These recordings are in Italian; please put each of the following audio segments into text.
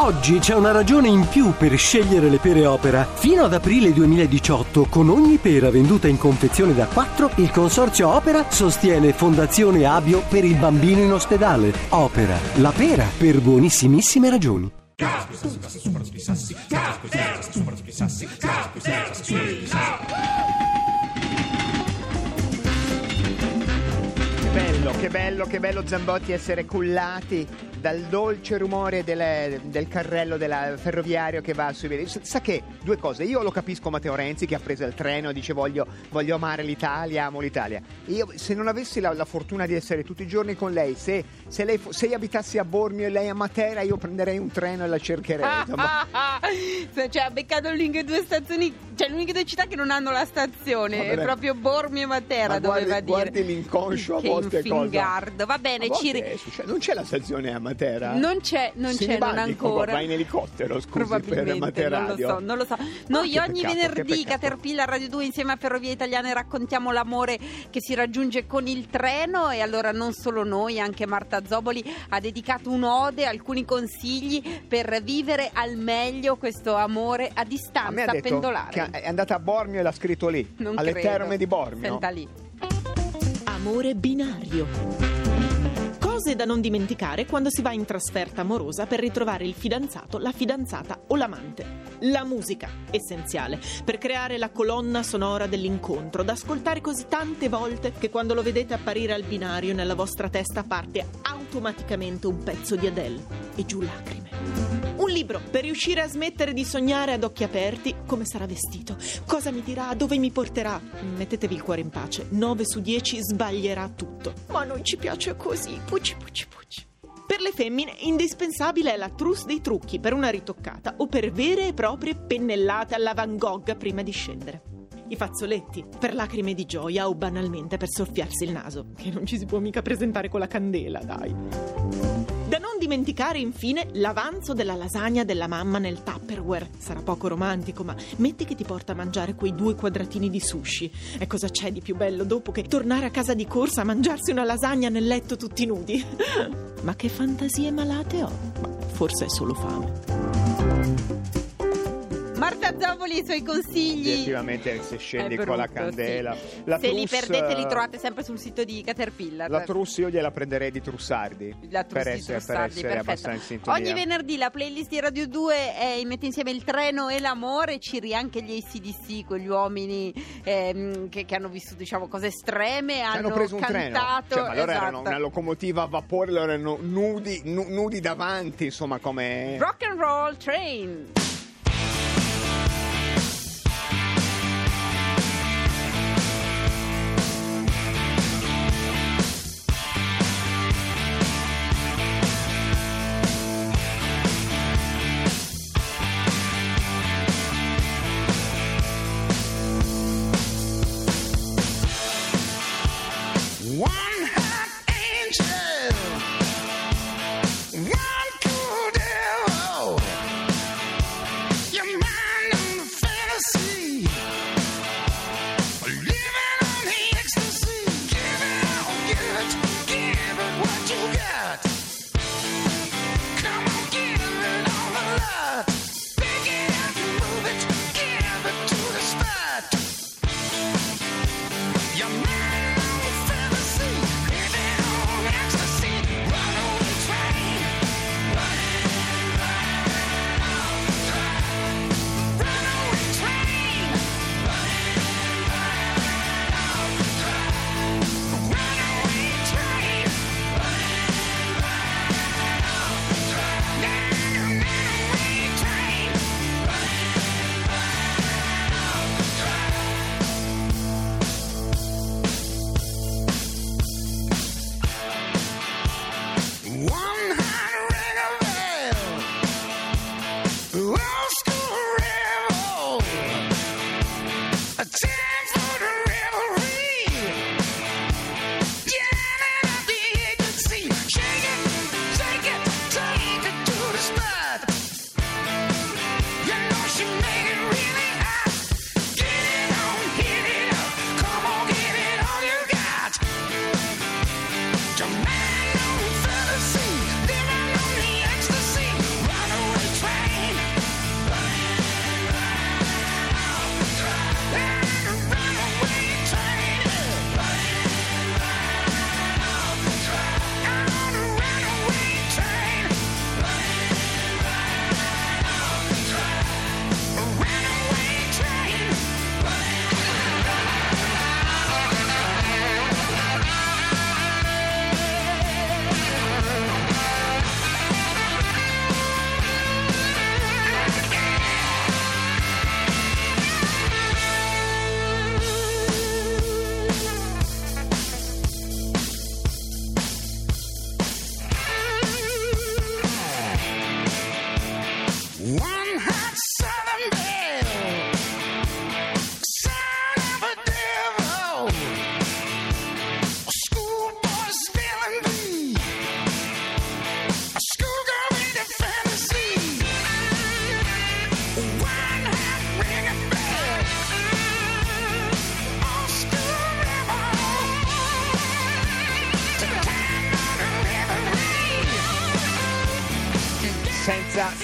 Oggi c'è una ragione in più per scegliere le pere Opera. Fino ad aprile 2018, con ogni pera venduta in confezione da 4, il consorzio Opera sostiene Fondazione Abio per il bambino in ospedale. Opera, la pera per buonissimissime ragioni. Che bello, che bello, che bello Zambotti essere cullati dal dolce rumore del, del carrello della ferroviario che va sui binari. Sa che due cose, io lo capisco Matteo Renzi che ha preso il treno e dice voglio, voglio amare l'Italia, amo l'Italia. Io se non avessi la, la fortuna di essere tutti i giorni con lei, se, se lei se io abitassi a Bormio e lei a Matera, io prenderei un treno e la cercherei. insomma. Se- cioè, ha beccato le uniche due stazioni, cioè le uniche due città che non hanno la stazione, Vabbè. è proprio Bormio e Matera, Ma guardi- doveva guardi dire. l'inconscio a che volte cosa. Va bene, A volte ci è successo- non c'è la stazione a Matera? Non c'è, non c'è, non ancora. Va in elicottero, scusi, per Probabilmente, Matera non lo so, non lo so. Noi che ogni peccato, venerdì. Caterpillar Radio 2 insieme a Ferrovie Italiane raccontiamo l'amore che si raggiunge con il treno e allora non solo noi, anche Marta Zoboli ha dedicato un'ode, alcuni consigli per vivere al meglio questo amore a A distanza ha detto pendolare. che è andata a Bormio e l'ha scritto lì, Non alle credo. terme di Bormio. Senta lì. Amore binario. Cose da non dimenticare quando si va in trasferta amorosa per ritrovare il fidanzato, la fidanzata o l'amante. La musica, essenziale, per creare la colonna sonora dell'incontro, da ascoltare così tante volte che quando lo vedete apparire al binario nella vostra testa parte automaticamente un pezzo di Adele e giù lacrime. Libro per riuscire a smettere di sognare ad occhi aperti come sarà vestito, cosa mi dirà, dove mi porterà. Mettetevi il cuore in pace, 9 su 10 sbaglierà tutto. Ma a noi ci piace così, puci puci puci. Per le femmine indispensabile è la trousse dei trucchi per una ritoccata o per vere e proprie pennellate alla Van Gogh prima di scendere. I fazzoletti per lacrime di gioia o banalmente per soffiarsi il naso, che non ci si può mica presentare con la candela, dai. Dimenticare infine l'avanzo della lasagna della mamma nel Tupperware. Sarà poco romantico, ma metti che ti porta a mangiare quei due quadratini di sushi. E cosa c'è di più bello dopo che tornare a casa di corsa a mangiarsi una lasagna nel letto tutti nudi? ma che fantasie malate ho? Ma forse è solo fame. Marta Zoboli, i suoi consigli. Effettivamente se scendi È con la brutto, candela. sì. La Se li trousse, perdete li trovate sempre sul sito di Caterpillar. La trousse io gliela prenderei di Trussardi. La per Trussi essere, per Trussardi, essere perfetto. abbastanza in sintonia. Ogni venerdì la playlist di Radio 2 è- mette insieme il treno e l'amore, ci ri anche gli ACDC, quegli uomini ehm, che, che hanno vissuto diciamo, cose estreme, hanno, hanno preso un treno. cantato. Cioè, ma allora erano esatto. una locomotiva a vapore, loro erano nudi, nu- nudi davanti, insomma, come. Rock and Roll Train.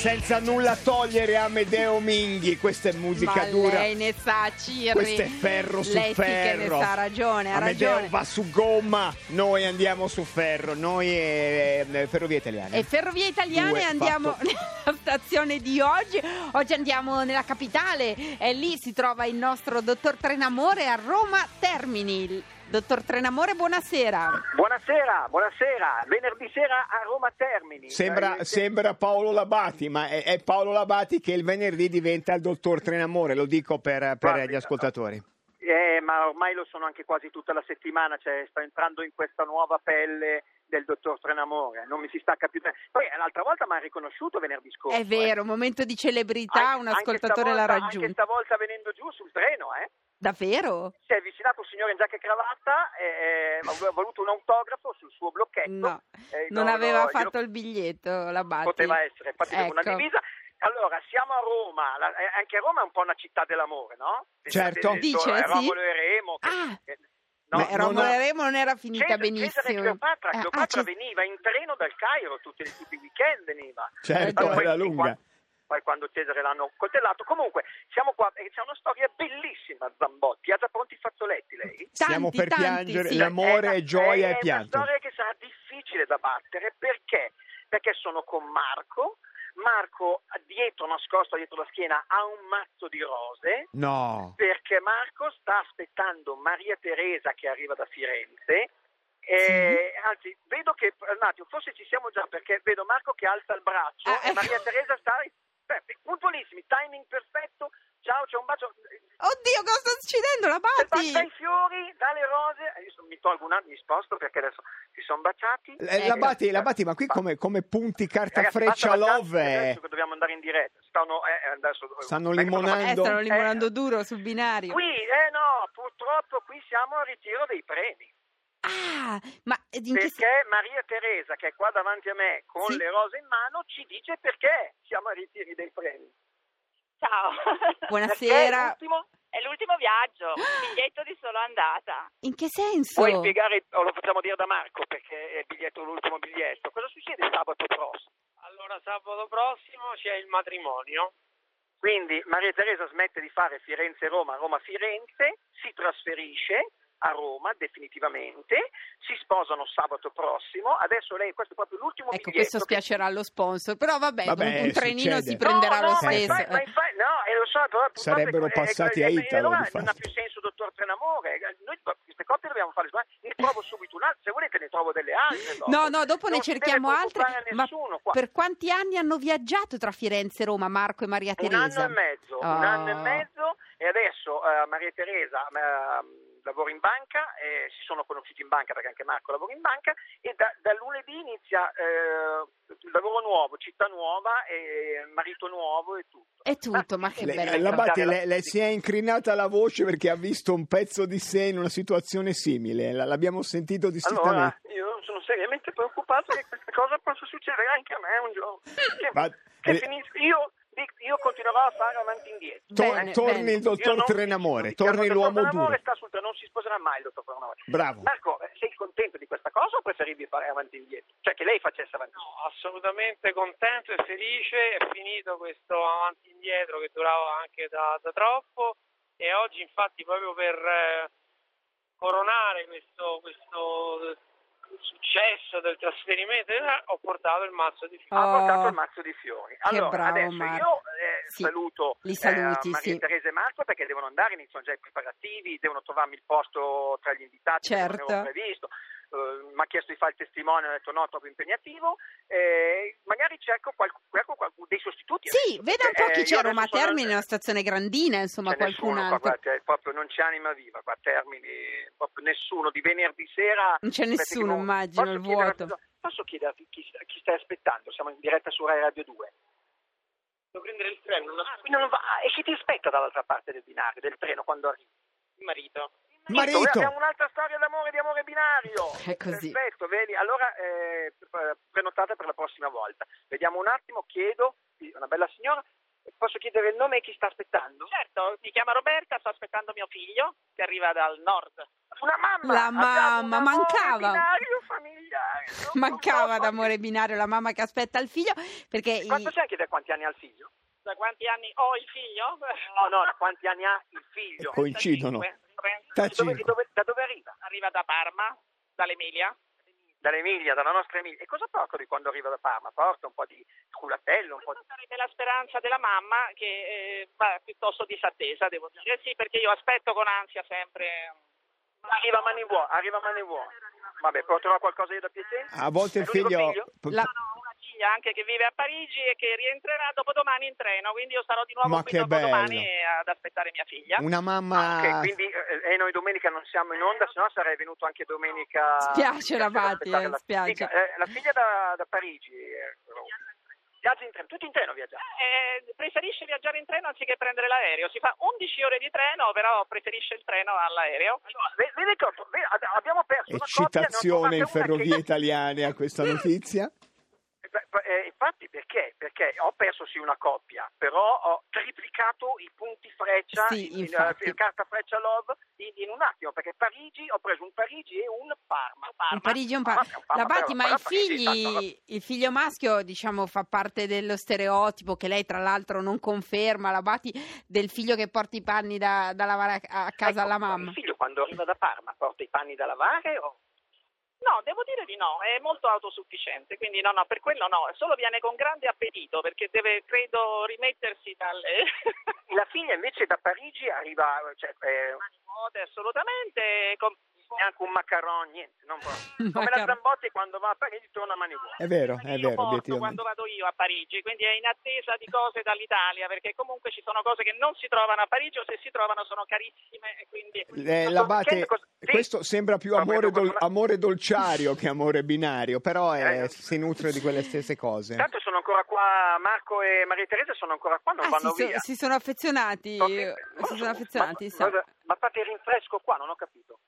Senza, nulla togliere a Medeo Minghi, questa è musica Ma dura. lei ne sa, Cirri. Questo è ferro su lei ferro. sì che ne sa, ragione, ha Amedeo ragione. va su gomma, noi andiamo su ferro, noi e, e Ferrovie Italiane. E Ferrovie Italiane Due, andiamo fatto. nella stazione di oggi. Oggi andiamo nella capitale e lì si trova il nostro dottor Trenamore a Roma Termini. Dottor Trenamore, buonasera. Buonasera, buonasera. Venerdì sera a Roma Termini. Sembra, Eh, sembra Paolo Labati, ma è, è Paolo Labati che il venerdì diventa il dottor Trenamore, lo dico per, per gli ascoltatori. eh, ma ormai lo sono anche quasi tutta la settimana, cioè sto entrando in questa nuova pelle del dottor Trenamore, non mi si stacca più. Poi eh, l'altra volta mi ha riconosciuto venerdì scorso. È vero, un momento di celebrità, Anche- un anche ascoltatore l'ha stavolta- Anche raggiunto. stavolta venendo giù sul treno, eh. Davvero? Si è avvicinato un signore in giacca e cravatta e ha voluto un autografo sul suo blocchetto. No, Eh, non no, aveva no, fatto glielo- il biglietto, la Batti. Poteva essere, infatti avevo una Ecco. divisa. Allora, siamo a Roma, la- eh, anche Roma è un po' una città dell'amore, no? Certo. Pensate, Dice, eh, sì? Romolo e Remo. Che, Ah. che- no, Beh, non e Remo non era finita Cesare- benissimo. Cesare Cleopatra, Eh, ah, Cleopatra Ces- veniva in treno dal Cairo tutti, tutti i weekend veniva. Certo, Allora, era poi- lunga. Poi, poi quando Cesare l'hanno coltellato. Comunque, siamo qua e c'è una storia bellissima, Zambotti. Ha già pronti i fazzoletti lei? Tanti, per tanti, piangere, sì. l'amore una- è gioia è e pianto. una storia che sarà difficile da battere perché? Perché sono con Marco. Marco dietro, nascosto dietro la schiena, ha un mazzo di rose No, perché Marco sta aspettando Maria Teresa che arriva da Firenze. E, Anzi, vedo che un attimo, forse ci siamo già perché vedo Marco che alza il braccio Ah, e ecco. Maria Teresa sta beh, puntualissimi, timing perfetto. Ciao, c'è un bacio. Oddio, cosa sta succedendo? La Dai Batti! fiori, dalle rose. Eh, Io mi tolgo un attimo, mi sposto perché adesso si sono baciati. Eh, la Batti, la Batti, ma qui come, come punti carta Ragazzi, freccia love eh, adesso che dobbiamo andare in diretta. Stanno, eh, adesso, Stanno vengono- limonando. Eh, stanno limonando Eh, duro sul binario. Qui, eh no, purtroppo qui siamo al ritiro dei premi. Ah, ma in che sen- Perché Maria Teresa, che è qua davanti a me con Sì. le rose in mano, ci dice perché siamo ai ritiri dei premi. Ciao. Buonasera. L'ultimo? È l'ultimo viaggio, biglietto di solo andata. in che senso? Puoi spiegare, o lo facciamo dire da Marco, perché è il biglietto, l'ultimo biglietto. Cosa succede sabato prossimo? Allora, sabato prossimo c'è il matrimonio. Quindi Maria Teresa smette di fare Firenze-Roma, Roma-Firenze, si trasferisce a Roma definitivamente, si sposano sabato prossimo, adesso lei, questo è proprio l'ultimo Ecco, biglietto. questo che- spiacerà lo sponsor, però vabbè, Vabbè, un, un trenino si prenderà no, lo no, stesso. Ma infatti, ma eh. infatti- no, e lo so, però Sarebbero è- passati è- a Italo, allora non ha più senso, dottor Trenamore. Noi queste coppie dobbiamo fare. Ne trovo subito un'altra. Se volete, ne trovo delle altre. dopo. No, no, dopo ne Non deve cerchiamo altre. Ma qua. per quanti anni hanno viaggiato tra Firenze e Roma, Marco e Maria Un Teresa? anno e mezzo, Oh. un anno e mezzo e adesso eh, Maria Teresa eh, lavora in banca, eh, si sono conosciuti in banca perché anche Marco lavora in banca e da, da lunedì inizia eh, lavoro nuovo, città nuova, e marito nuovo e tutto. È tutto, ma che Le- bello. la Batti, Dare la- le, le si è incrinata la voce perché ha visto un pezzo di sé in una situazione simile. La- l'abbiamo sentito Allora, distintamente. io sono seriamente preoccupato che questa cosa possa succedere anche a me un giorno. Che, Ma- che eh, finisca- io, io continuerò a fare avanti e indietro. Bene, torni bene. il dottor non- Trenamore, il torni l'uomo Trenamore duro. non si sposerà mai il dottor Trenamore. Bravo. Marco, eh, sei contento di questa cosa o preferivi fare avanti e indietro? Cioè che lei facesse avanti e indietro? No, assolutamente contento e felice. È finito questo avanti e indietro che durava anche da, da troppo. E oggi, infatti, proprio per eh, coronare questo, questo successo del trasferimento, ho portato il mazzo di fiori. Ha Oh, portato il mazzo di fiori. Allora, bravo, adesso Marco. io eh, Sì, saluto li saluti, eh, Maria sì. Teresa e Marco perché devono andare, iniziano già i preparativi, devono trovarmi il posto tra gli invitati che non Certo. avevo previsto. Eh, mi ha chiesto di fare il testimone, ho detto no, troppo impegnativo. Eh, magari cerco, qualc- cerco qualc- dei sostituti. Sì, adesso, veda un po' chi c'è a Roma Termine, una stazione grandina, insomma, c'è qualcun nessuno qua, altro. guarda, proprio non c'è anima viva qua a Termini, proprio nessuno di venerdì sera. Non c'è nessuno, non- immagino, posso il chiederti- vuoto. Posso chiederti chi, chi stai aspettando? Siamo in diretta su Rai Radio 2. Devo prendere il treno. Non Ah, quindi non va- e chi ti aspetta dall'altra parte del binario, del treno, quando arrivi? Il marito. Marito. Noi abbiamo un'altra storia d'amore, di amore binario. È così. Perfetto, vedi? Allora eh, prenotate per la prossima volta. Vediamo un attimo, chiedo, una bella signora, posso chiedere il nome e chi sta aspettando? Certo, mi chiamo Roberta, sto aspettando mio figlio che arriva dal nord. Una mamma! La mamma, mancava. binario familiare. Non Mancava d'amore binario la mamma che aspetta il figlio perché i- Quanto c'è anche da quanti anni ha il figlio? Da quanti anni ho il figlio? No, no, da quanti anni ha il figlio? Coincidono. 35. Da dove- da dove arriva? Arriva da Parma, dall'Emilia. Dall'Emilia, dalla nostra Emilia. E cosa porta di quando arriva da Parma? Porta un po' di culatello, un po' di... Sarebbe la speranza della mamma che eh, va piuttosto disattesa, devo dire. Sì, perché io aspetto con ansia sempre. Arriva a mani vuote, arriva a mani vuote. Vabbè, porterò qualcosa io da Piacenza? A volte il l'unico figlio... La- Ho una figlia anche che vive a Parigi e che rientrerà dopodomani in treno, quindi io sarò di nuovo Ma qui dopodomani ad aspettare mia figlia. Una mamma... Ok, quindi eh, e noi domenica non siamo in onda, se no sarei venuto anche domenica. Spiace, aspettare eh, la, spiace. Eh, la figlia da, da Parigi. eh, viaggia in treno, tutti in treno viaggiamo. Eh, preferisce viaggiare in treno anziché prendere l'aereo. Si fa 11 ore di treno, però preferisce il treno all'aereo. Ve- Vede che ho- ve- ab- abbiamo perso Eccitazione in ferrovie che- italiane a questa notizia. Eh, infatti perché? Perché ho perso sì una coppia, però ho triplicato i punti freccia, Sì, in, in, eh, carta freccia love in, in un attimo, perché Parigi ho preso un Parigi e un Parma. un Parigi e un Parma, Parma. Parma, La Bati, però, ma i Parigi, figli, il figlio maschio, diciamo, fa parte dello stereotipo che lei, tra l'altro, non conferma. La Bati del figlio che porta i panni da, da lavare a, a casa Ecco, alla mamma. Il figlio quando arriva da Parma porta i panni da lavare o... No, devo dire di no, è molto autosufficiente, quindi no, no, per quello no, solo viene con grande appetito perché deve, credo, rimettersi dalle La figlia invece da Parigi arriva, cioè, eh, assolutamente. Neanche un macaron, niente. Non può. Come la. Zambotti quando va a Parigi torna a mani vuote. È vero, è io vero, porto quando vado io a Parigi, quindi è in attesa di cose dall'Italia, perché comunque ci sono cose che non si trovano a Parigi o se si trovano sono carissime e quindi Eh, Ma la sto Bate, dicendo cosa- sì. questo sembra più amore, dol- amore dolciario che amore binario, però è- Eh. si nutre di quelle stesse cose. Intanto sono ancora qua, Marco e Maria Teresa sono ancora qua, non Ah, vanno si, so- via. si sono affezionati. Si sono affezionati, ma, sa. ma, ma fate il rinfresco qua, non ho capito.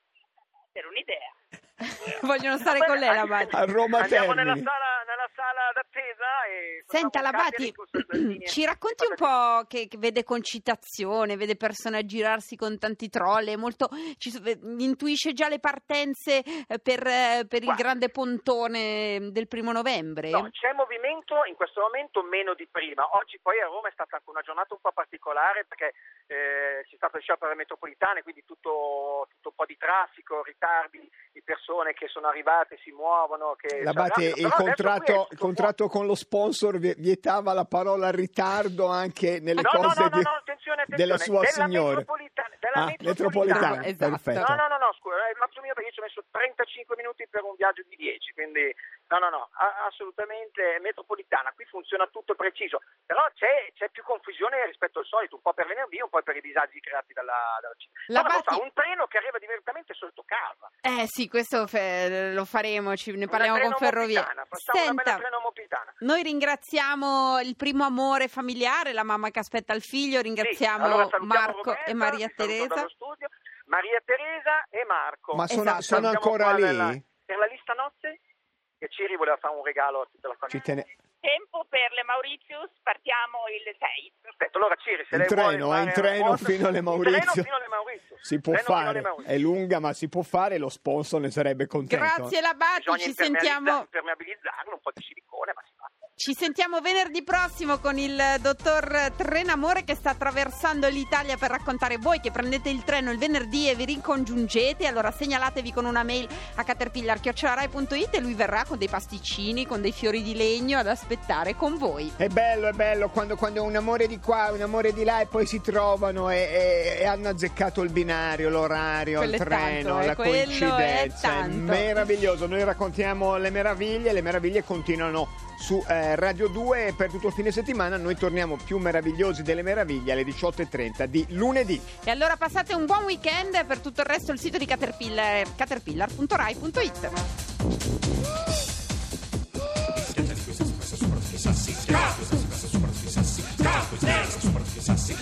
Per un'idea. Vogliono stare con lei, la Bati. A Roma Andiamo nella sala, nella sala d'attesa e Senta, la facciamo Bati, chiacchiere con Salvini. ci racconti un po' che, che vede concitazione, vede persone aggirarsi con tanti troll, molto, ci eh, intuisce già le partenze eh, per, eh, per il Guarda. grande pontone del primo novembre? No, c'è movimento in questo momento meno di prima. Oggi poi a Roma è stata anche una giornata un po' particolare perché eh, c'è stato il sciopero delle metropolitane, quindi tutto, tutto un po' di traffico, ritardi di persone che sono arrivate, si muovono. Che La Bate, però il contratto, il contratto con lo sponsor vi- vietava la parola ritardo anche nelle No, cose no, no, di- no, attenzione, attenzione. della sua della signora. metropolitana- della Ah, metropolitana. metropolitana, Esatto. perfetto. No, no, no, no, scusa, è 35 minuti per un viaggio di 10, quindi no, no, no, assolutamente metropolitana, qui funziona tutto preciso, però c'è, c'è più confusione rispetto al solito, un po' per venerdì, un po' per i disagi creati dalla, dalla città. La Batti- fa un treno che arriva direttamente sotto casa. Eh sì, questo fe- lo faremo, ci- ne parliamo con Ferrovie. Senta, noi ringraziamo il primo amore familiare, la mamma che aspetta il figlio, ringraziamo Sì, allora Marco Roberta, e Maria Teresa. Maria Teresa e Marco. Ma sono, Esatto. sono ancora lì? nella- per la lista nozze? Che Ciri voleva fare un regalo a tutta la famiglia. Ci tene- Tempo per le Mauritius, partiamo il 6. Perfetto, allora Ciri, se In lei treno, vuole eh, in treno foto- fino alle treno fino alle Maurizio. Si può fare, è lunga ma si può fare, lo sponsor ne sarebbe contento. Grazie Labati, Bisogna ci sentiamo, impermeabilizzarlo, un po' di silicone, ma si fa. Ci sentiamo venerdì prossimo con il dottor Trenamore che sta attraversando l'Italia per raccontare voi che prendete il treno il venerdì e vi ricongiungete. Allora segnalatevi con una mail a caterpillar.it e lui verrà con dei pasticcini, con dei fiori di legno ad aspettare con voi. È bello, è bello quando, quando un amore di qua, un amore di là e poi si trovano e, e- e hanno azzeccato il binario, l'orario, Quello il è treno, tanto, eh, la è coincidenza. tanto. meraviglioso. Noi raccontiamo le meraviglie, le meraviglie continuano su eh, Radio 2 per tutto il fine settimana. Noi torniamo più meravigliosi delle meraviglie alle 18.30 di lunedì. E allora passate un buon weekend. Per tutto il resto il sito di Caterpillar, caterpillar.rai.it. Sassi,